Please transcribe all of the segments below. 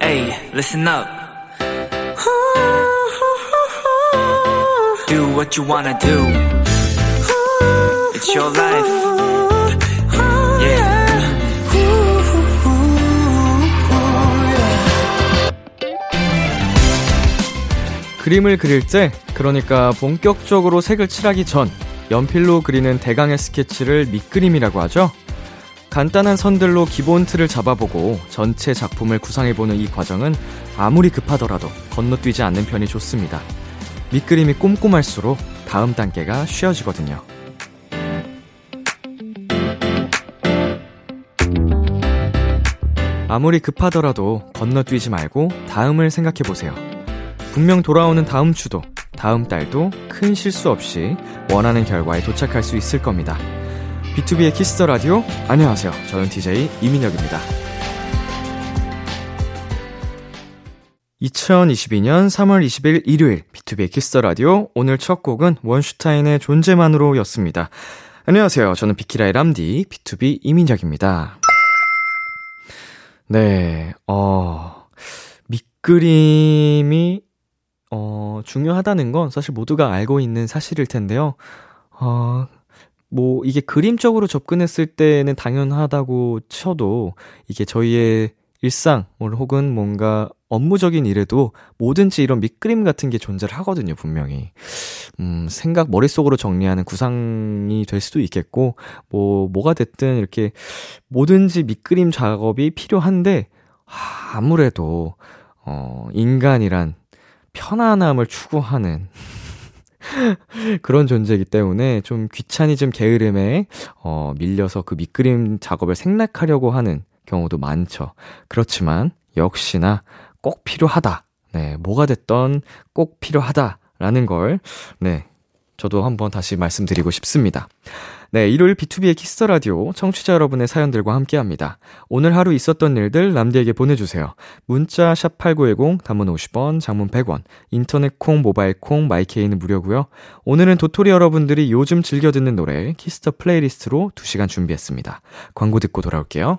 Hey, listen up. Do what you wanna do. It's your life. Yeah. 그림을 그릴 때, 그러니까 본격적으로 색을 칠하기 전, 연필로 그리는 대강의 스케치를 밑그림이라고 하죠. 간단한 선들로 기본 틀을 잡아보고 전체 작품을 구상해보는 이 과정은 아무리 급하더라도 건너뛰지 않는 편이 좋습니다. 밑그림이 꼼꼼할수록 다음 단계가 쉬워지거든요. 아무리 급하더라도 건너뛰지 말고 다음을 생각해보세요. 분명 돌아오는 다음 주도, 다음 달도 큰 실수 없이 원하는 결과에 도착할 수 있을 겁니다. B2B의 키스터 라디오. 안녕하세요. 저는 DJ 이민혁입니다. 2022년 3월 20일 일요일 B2B의 키스터 라디오. 오늘 첫 곡은 원슈타인의 존재만으로 였습니다. 안녕하세요. 저는 비키라의 람디 BTOB 이민혁입니다. 네, 어, 밑그림이, 어, 중요하다는 건 사실 모두가 알고 있는 사실일 텐데요. 어, 뭐, 이게 그림적으로 접근했을 때는 당연하다고 쳐도, 이게 저희의 일상, 혹은 뭔가 업무적인 일에도 뭐든지 이런 밑그림 같은 게 존재를 하거든요, 분명히. 음, 생각, 머릿속으로 정리하는 구상이 될 수도 있겠고, 뭐, 뭐가 됐든 이렇게 뭐든지 밑그림 작업이 필요한데, 하, 아무래도, 어, 인간이란 편안함을 추구하는 그런 존재이기 때문에 좀 귀차니즘 게으름에, 어, 밀려서 그 밑그림 작업을 생략하려고 하는 경우도 많죠. 그렇지만, 역시나 꼭 필요하다. 네, 뭐가 됐던 꼭 필요하다라는 걸, 네, 저도 한번 다시 말씀드리고 싶습니다. 네, 일요일 B2B의 키스터 라디오 청취자 여러분의 사연들과 함께 합니다. 오늘 하루 있었던 일들 람디에게 보내 주세요. 문자 샵 8910 단문 50원, 장문 100원, 인터넷 콩, 모바일 콩, my K는 무료고요. 오늘은 도토리 여러분들이 요즘 즐겨 듣는 노래 Kiss the playlist로 2시간 준비했습니다. 광고 듣고 돌아올게요.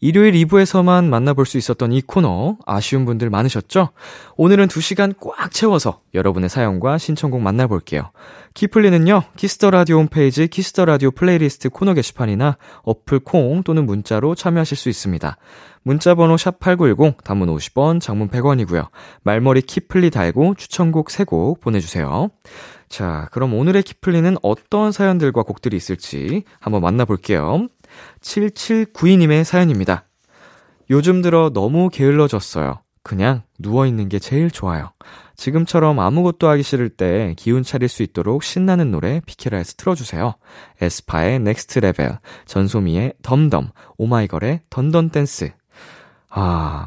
일요일 2부에서만 만나볼 수 있었던 이 코너, 아쉬운 분들 많으셨죠? 오늘은 2시간 꽉 채워서 여러분의 사연과 신청곡 만나볼게요. 키플리는요, Kiss the Radio 홈페이지 Kiss the Radio playlist 코너 게시판이나 어플 콩 또는 문자로 참여하실 수 있습니다. 문자 번호 샵8910, 단문 50원, 장문 100원이고요. 말머리 키플리 달고 추천곡 3곡 보내 주세요. 자, 그럼 오늘의 키플리는 어떤 사연들과 곡들이 있을지 한번 만나볼게요. 7792님의 사연입니다. 요즘 들어 너무 게을러졌어요. 그냥 누워있는 게 제일 좋아요. 지금처럼 아무것도 하기 싫을 때 기운 차릴 수 있도록 신나는 노래 비키라에서 틀어주세요. 에스파의 Next Level, 전소미의 Dumb Dumb, 오마이걸의 Dun Dun Dance, 아,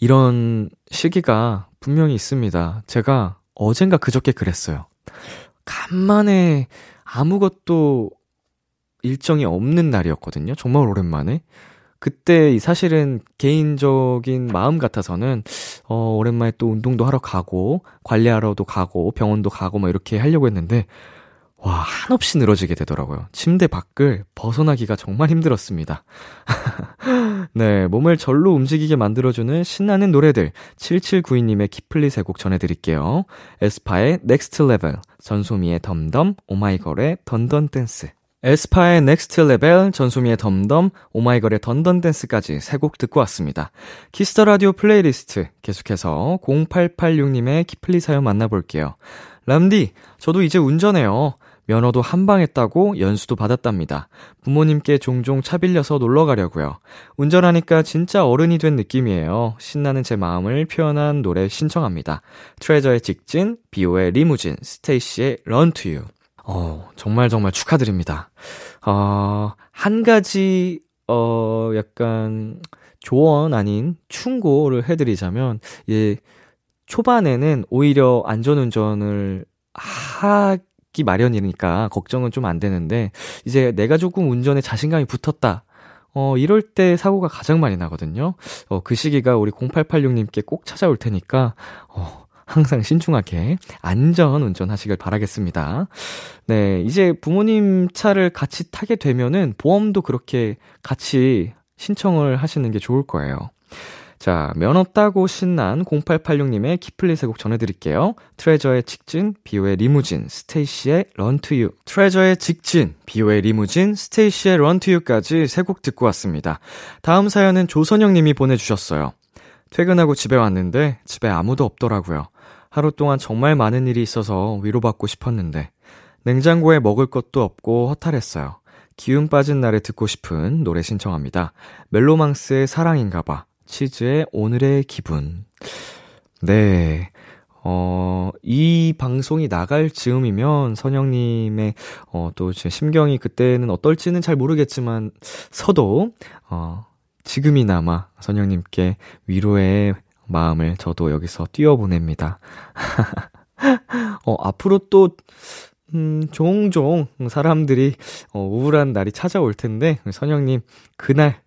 이런 시기가 분명히 있습니다. 제가 어젠가 그저께 그랬어요. 간만에 아무것도 일정이 없는 날이었거든요. 정말 오랜만에. 그때 사실은 개인적인 마음 같아서는 어 오랜만에 또 운동도 하러 가고 관리하러도 가고 병원도 가고 뭐 이렇게 하려고 했는데 와, 한없이 늘어지게 되더라고요. 침대 밖을 벗어나기가 정말 힘들었습니다. 네, 몸을 절로 움직이게 만들어주는 신나는 노래들, 7792님의 키플리 세곡 전해드릴게요. 에스파의 Next Level, 전소미의 Dumb Dumb, 오마이걸의 Dun Dun Dance. 에스파의 Next Level, 전소미의 Dumb Dumb, 오마이걸의 Dun Dun Dance까지 세 곡 듣고 왔습니다. Kiss the Radio playlist 계속해서 0886님의 키플리 사연 만나볼게요. 람디, 저도 이제 운전해요. 면허도 한방에 따고 연수도 받았답니다. 부모님께 종종 차 빌려서 놀러 가려고요. 운전하니까 진짜 어른이 된 느낌이에요. 신나는 제 마음을 표현한 노래 신청합니다. 트레저의 직진, 비오의 리무진, 스테이시의 RUN2U. 어, 정말 정말 축하드립니다. 어, 한 가지, 어, 약간 조언 아닌 충고를 해드리자면, 예, 초반에는 오히려 안전운전을 하기 마련이니까 걱정은 좀 안 되는데, 이제 내가 조금 운전에 자신감이 붙었다. 어, 이럴 때 사고가 가장 많이 나거든요. 어, 그 시기가 우리 0886님께 꼭 찾아올 테니까, 어, 항상 신중하게 안전 운전하시길 바라겠습니다. 네, 이제 부모님 차를 같이 타게 되면은 보험도 그렇게 같이 신청을 하시는 게 좋을 거예요. 자, 면허 따고 신난 0886님의 키플리 세곡 전해드릴게요. 트레저의 직진, 비오의 리무진, 스테이시의 RUN2U. 트레저의 직진, 비오의 리무진, 스테이시의 RUN2U까지 세 곡 듣고 왔습니다. 다음 사연은 조선영님이 보내주셨어요. 퇴근하고 집에 왔는데 집에 아무도 없더라고요. 하루 동안 정말 많은 일이 있어서 위로받고 싶었는데 냉장고에 먹을 것도 없고 허탈했어요. 기운 빠진 날에 듣고 싶은 노래 신청합니다. 멜로망스의 사랑인가 봐. 치즈의 오늘의 기분. 네. 어, 이 방송이 나갈 즈음이면 선영님의, 어, 또 제 심경이 그때는 어떨지는 잘 모르겠지만, 서도, 어, 지금이나마 선영님께 위로의 마음을 저도 여기서 띄워보냅니다. 어, 앞으로 또, 음, 종종 사람들이, 어, 우울한 날이 찾아올 텐데, 선영님, 그날,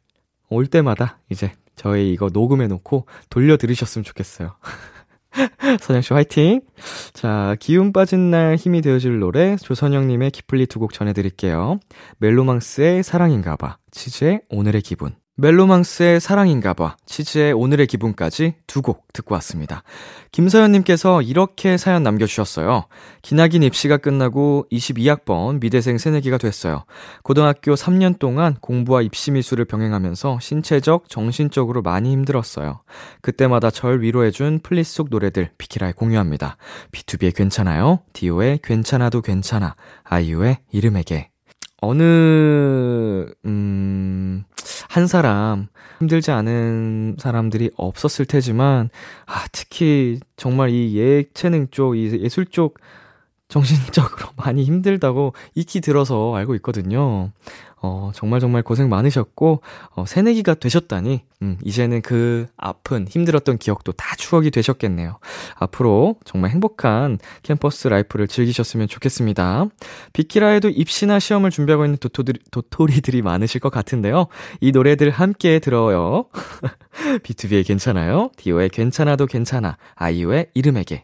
올 때마다 이제 저희 이거 녹음해놓고 돌려 들으셨으면 좋겠어요. 선영씨 화이팅! 자, 기운 빠진 날 힘이 되어줄 노래, 조선영님의 기플리 두 곡 전해드릴게요. 멜로망스의 사랑인가봐, 치즈의 오늘의 기분. 멜로망스의 사랑인가 봐, 치즈의 오늘의 기분까지 두 곡 듣고 왔습니다. 김서연님께서 이렇게 사연 남겨주셨어요. 기나긴 입시가 끝나고 22학번 미대생 새내기가 됐어요. 고등학교 3년 동안 공부와 입시 미술을 병행하면서 신체적, 정신적으로 많이 힘들었어요. 그때마다 절 위로해준 플리 속 노래들 비키라에 공유합니다. B2B의 괜찮아요? 디오의 괜찮아도 괜찮아. 아이유의 이름에게. 어느, 음, 한 사람, 힘들지 않은 사람들이 없었을 테지만, 아, 특히 정말 이 예체능 쪽, 이 예술 쪽, 정신적으로 많이 힘들다고 익히 들어서 알고 있거든요. 어, 정말 정말 고생 많으셨고, 어, 새내기가 되셨다니, 음, 이제는 그 아픈, 힘들었던 기억도 다 추억이 되셨겠네요. 앞으로 정말 행복한 campus life를 즐기셨으면 좋겠습니다. 비키라에도 입시나 시험을 준비하고 있는 도토들이, 도토리들이 많으실 것 같은데요. 이 노래들 함께 들어요. B2B의 괜찮아요? 디오의 괜찮아도 괜찮아. 아이유의 이름에게.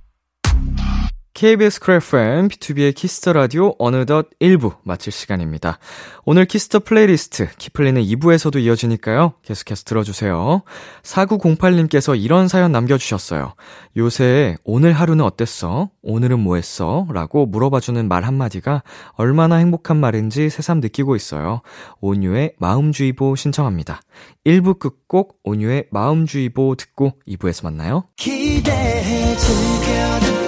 KBS 크래프엠 B2B의 키스터 라디오 어느덧 1부 마칠 시간입니다. 오늘 Kiss the Playlist 키플리는 2부에서도 이어지니까요. 계속해서 들어주세요. 4908님께서 이런 사연 남겨주셨어요. 요새 오늘 하루는 어땠어? 오늘은 뭐 했어? 라고 물어봐주는 말 한마디가 얼마나 행복한 말인지 새삼 느끼고 있어요. 온유의 마음주의보 신청합니다. 1부 끝곡 온유의 마음주의보 듣고 2부에서 만나요. 기대해 즐겨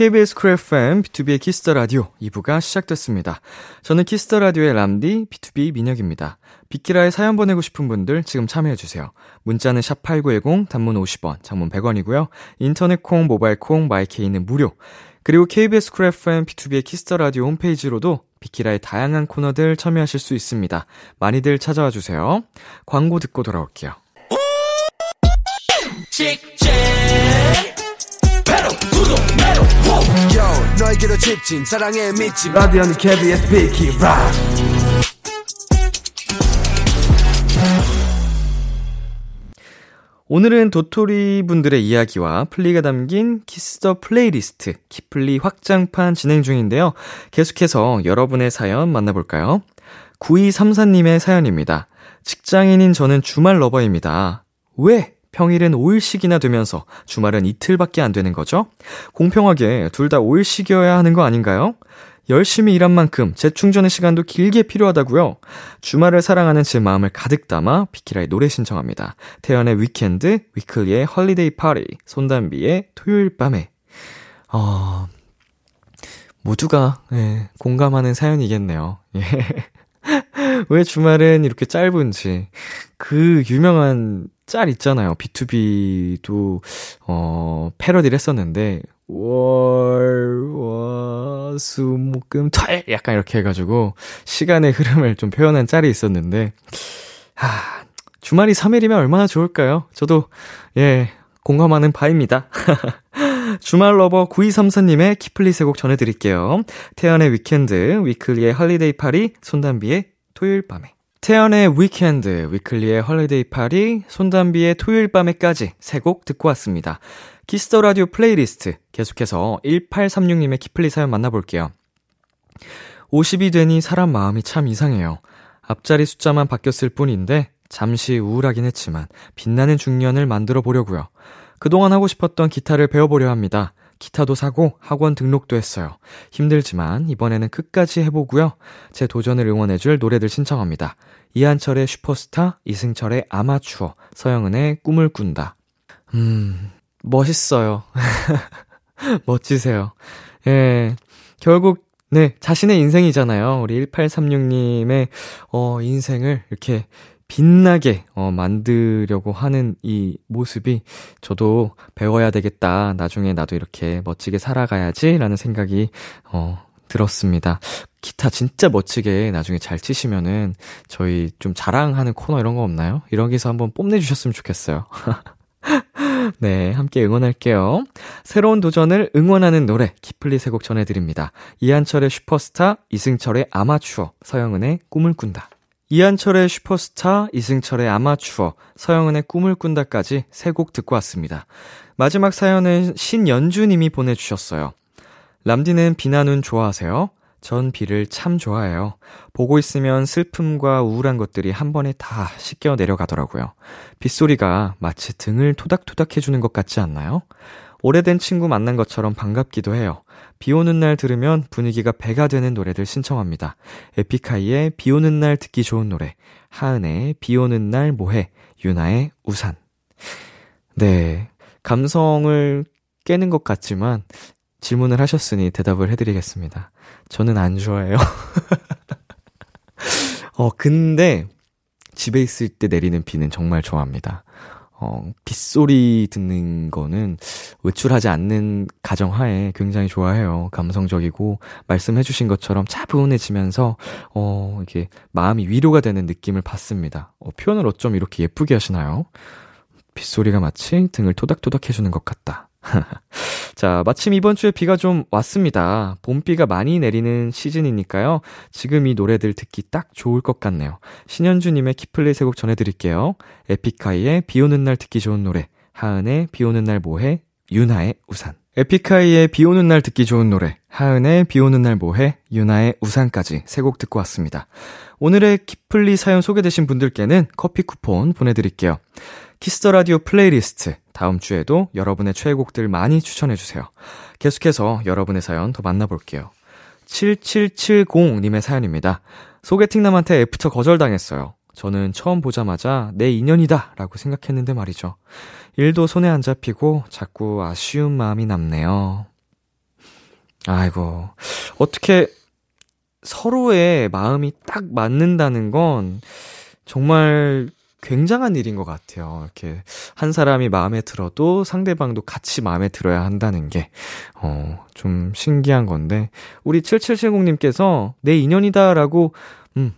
KBS Cool FM, 비투비의 Kiss the Radio 2부가 시작됐습니다. 저는 Kiss the Radio의 람디, 비투비 민혁입니다. 비키라에 사연 보내고 싶은 분들 지금 참여해주세요. 문자는 샵8910, 단문 50원, 장문 100원이고요. 인터넷 콩, 모바일 콩, myK는 무료. 그리고 KBS Cool FM, 비투비의 Kiss the Radio 홈페이지로도 비키라의 다양한 코너들 참여하실 수 있습니다. 많이들 찾아와 주세요. 광고 듣고 돌아올게요. Yo, 너에게로 직진 사랑에 미친 라디오는 KBS 비키라 오늘은 도토리 분들의 이야기와 플리가 담긴 Kiss the Playlist 키플리 확장판 진행 중인데요. 계속해서 여러분의 사연 만나볼까요? 9234님의 사연입니다. 직장인인 저는 주말 lover입니다. 왜 평일엔 5일씩이나 되면서 주말은 이틀밖에 안 되는 거죠? 공평하게 둘 다 5일씩이어야 하는 거 아닌가요? 열심히 일한 만큼 재충전의 시간도 길게 필요하다고요. 주말을 사랑하는 제 마음을 가득 담아 비키라의 노래 신청합니다. 태연의 Weekend, 위클리의 Holiday Party, 손담비의 토요일 밤에. 어, 모두가 예, 공감하는 사연이겠네요. 예. 왜 주말은 이렇게 짧은지. 그 유명한 짤 있잖아요. B2B도, 어, 패러디를 했었는데, 월, 와, 수, 목, 금, 토 약간 이렇게 해가지고, 시간의 흐름을 좀 표현한 짤이 있었는데, 하, 주말이 3일이면 얼마나 좋을까요? 저도, 예, 공감하는 바입니다. 주말 lover 9234님의 키플리 세곡 전해드릴게요. 태연의 Weekend, 위클리의 Holiday Party, 손담비의 토요일 밤에. 태연의 Weekend, 위클리의 Holiday Party, 손담비의 토요일 밤에까지 세 곡 듣고 왔습니다. Kiss the Radio playlist 계속해서 1836님의 키플리 사연 만나볼게요. 50이 되니 사람 마음이 참 이상해요. 앞자리 숫자만 바뀌었을 뿐인데 잠시 우울하긴 했지만 빛나는 중년을 만들어 보려고요. 그동안 하고 싶었던 기타를 배워보려 합니다. 기타도 사고 학원 등록도 했어요. 힘들지만 이번에는 끝까지 해보고요. 제 도전을 응원해줄 노래들 신청합니다. 이한철의 슈퍼스타, 이승철의 아마추어, 서영은의 꿈을 꾼다. 음, 멋있어요. 멋지세요. 예, 결국, 네, 자신의 인생이잖아요. 우리 1836님의, 어, 인생을 이렇게 빛나게 어, 만들려고 하는 이 모습이 저도 배워야 되겠다. 나중에 나도 이렇게 멋지게 살아가야지. 라는 생각이 어, 들었습니다. 기타 진짜 멋지게 나중에 잘 치시면은 저희 좀 자랑하는 코너 이런 거 없나요? 이런 게서 한번 뽐내주셨으면 좋겠어요. 네, 함께 응원할게요. 새로운 도전을 응원하는 노래, 키플리 세곡 전해드립니다. 이한철의 슈퍼스타, 이승철의 아마추어, 서영은의 꿈을 꾼다. 이한철의 슈퍼스타, 이승철의 아마추어, 서영은의 꿈을 꾼다까지 세 곡 듣고 왔습니다. 마지막 사연은 신연주님이 보내주셨어요. 람디는 비나 눈 좋아하세요? 전 비를 참 좋아해요. 보고 있으면 슬픔과 우울한 것들이 한 번에 다 씻겨 내려가더라고요. 빗소리가 마치 등을 토닥토닥 해주는 것 같지 않나요? 오래된 친구 만난 것처럼 반갑기도 해요. 비 오는 날 들으면 분위기가 배가 되는 노래들 신청합니다. 에픽하이의 비 오는 날 듣기 좋은 노래, 하은의 비 오는 날 뭐해, 유나의 우산. 네. 감성을 깨는 것 같지만 질문을 하셨으니 대답을 해드리겠습니다. 저는 안 좋아해요. 어, 근데 집에 있을 때 내리는 비는 정말 좋아합니다. 어, 빗소리 듣는 거는 외출하지 않는 가정하에 굉장히 좋아해요. 감성적이고, 말씀해주신 것처럼 차분해지면서, 어, 이게 마음이 위로가 되는 느낌을 받습니다. 어, 표현을 어쩜 이렇게 예쁘게 하시나요? 빗소리가 마치 등을 토닥토닥 해주는 것 같다. 자, 마침 이번 주에 비가 좀 왔습니다. 봄비가 많이 내리는 시즌이니까요. 지금 이 노래들 듣기 딱 좋을 것 같네요. 신현주님의 키플리 세곡 전해드릴게요. 에픽하이의 비 오는 날 듣기 좋은 노래, 하은의 비 오는 날 뭐해, 윤하의 우산. 에픽하이의 비 오는 날 듣기 좋은 노래, 하은의 비 오는 날 뭐해, 윤하의 우산까지 세 곡 듣고 왔습니다. 오늘의 키플리 사연 소개되신 분들께는 커피 쿠폰 보내드릴게요. Kiss the Radio playlist 다음 주에도 여러분의 최애곡들 많이 추천해 주세요. 계속해서 여러분의 사연 더 만나볼게요. 7770님의 사연입니다. 소개팅남한테 after 거절당했어요. 저는 처음 보자마자 내 인연이다 라고 생각했는데 말이죠. 일도 손에 안 잡히고 자꾸 아쉬운 마음이 남네요. 아이고. 어떻게 서로의 마음이 딱 맞는다는 건 정말 굉장한 일인 것 같아요. 이렇게 한 사람이 마음에 들어도 상대방도 같이 마음에 들어야 한다는 게, 어, 좀 신기한 건데, 우리 7770님께서 내 인연이다라고, 음,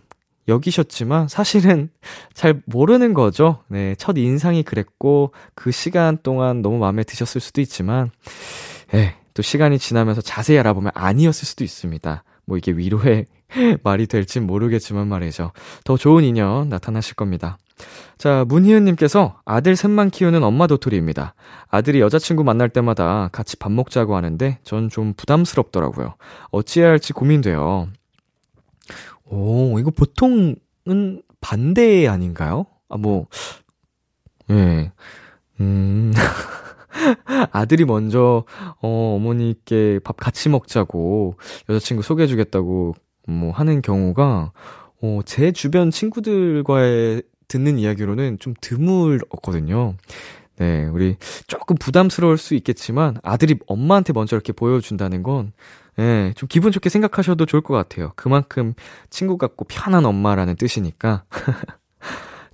여기셨지만 사실은 잘 모르는 거죠. 네, 첫 인상이 그랬고, 그 시간 동안 너무 마음에 드셨을 수도 있지만, 예, 또 시간이 지나면서 자세히 알아보면 아니었을 수도 있습니다. 뭐 이게 위로의 말이 될진 모르겠지만 말이죠. 더 좋은 인연 나타나실 겁니다. 자, 문희은님께서 아들 셋만 키우는 엄마 도토리입니다. 아들이 여자친구 만날 때마다 같이 밥 먹자고 하는데 전 좀 부담스럽더라고요. 어찌해야 할지 고민돼요. 오, 이거 보통은 반대 아닌가요? 아, 뭐, 예. 네. 음. 아들이 먼저, 어, 어머니께 밥 같이 먹자고 여자친구 소개해주겠다고 뭐 하는 경우가, 어, 제 주변 친구들과의 듣는 이야기로는 좀 드물었거든요. 네, 우리 조금 부담스러울 수 있겠지만 아들이 엄마한테 먼저 이렇게 보여준다는 건, 예, 좀 기분 좋게 생각하셔도 좋을 것 같아요. 그만큼 친구 같고 편한 엄마라는 뜻이니까.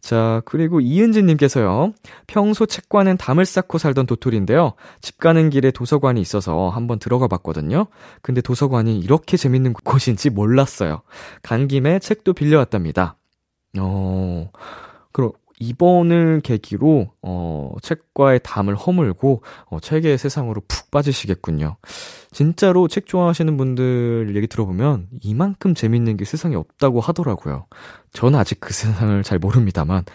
자, 그리고 이은지님께서요. 평소 책과는 담을 쌓고 살던 도토리인데요. 집 가는 길에 도서관이 있어서 한번 들어가 봤거든요. 근데 도서관이 이렇게 재밌는 곳인지 몰랐어요. 간 김에 책도 빌려왔답니다. 어, 그럼 이번을 계기로 어, 책과의 담을 허물고 어, 책의 세상으로 푹 빠지시겠군요. 진짜로 책 좋아하시는 분들 얘기 들어보면 이만큼 재밌는 게 세상에 없다고 하더라고요. 저는 아직 그 세상을 잘 모릅니다만,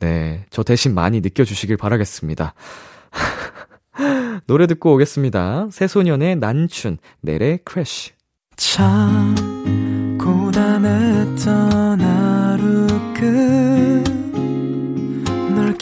네, 저 대신 많이 느껴 주시길 바라겠습니다. 노래 듣고 오겠습니다. 새소년의 난춘, 넬의 크래쉬. 참, 고단했던 하루 끝.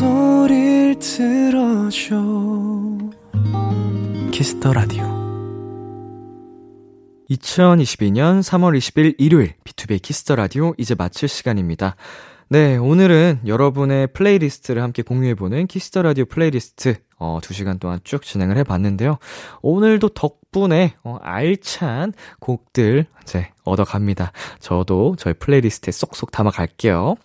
목소리를 들어줘 키스터 라디오 2022년 3월 20일 일요일 B2B 키스터 라디오 이제 마칠 시간입니다. 네, 오늘은 여러분의 playlist를 함께 공유해보는 Kiss the Radio playlist 어, 2시간 동안 쭉 진행을 해봤는데요. 오늘도 덕분에 어, 알찬 곡들 이제 얻어갑니다. 저도 저희 playlist에 쏙쏙 담아갈게요.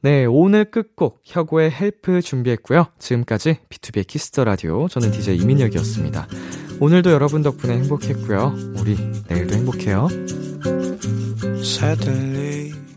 네, 오늘 끝곡 혁오의 Help 준비했고요. 지금까지 비투비의 Kiss the Radio 저는 DJ 이민혁이었습니다. 오늘도 여러분 덕분에 행복했고요. 우리 내일도 행복해요. Suddenly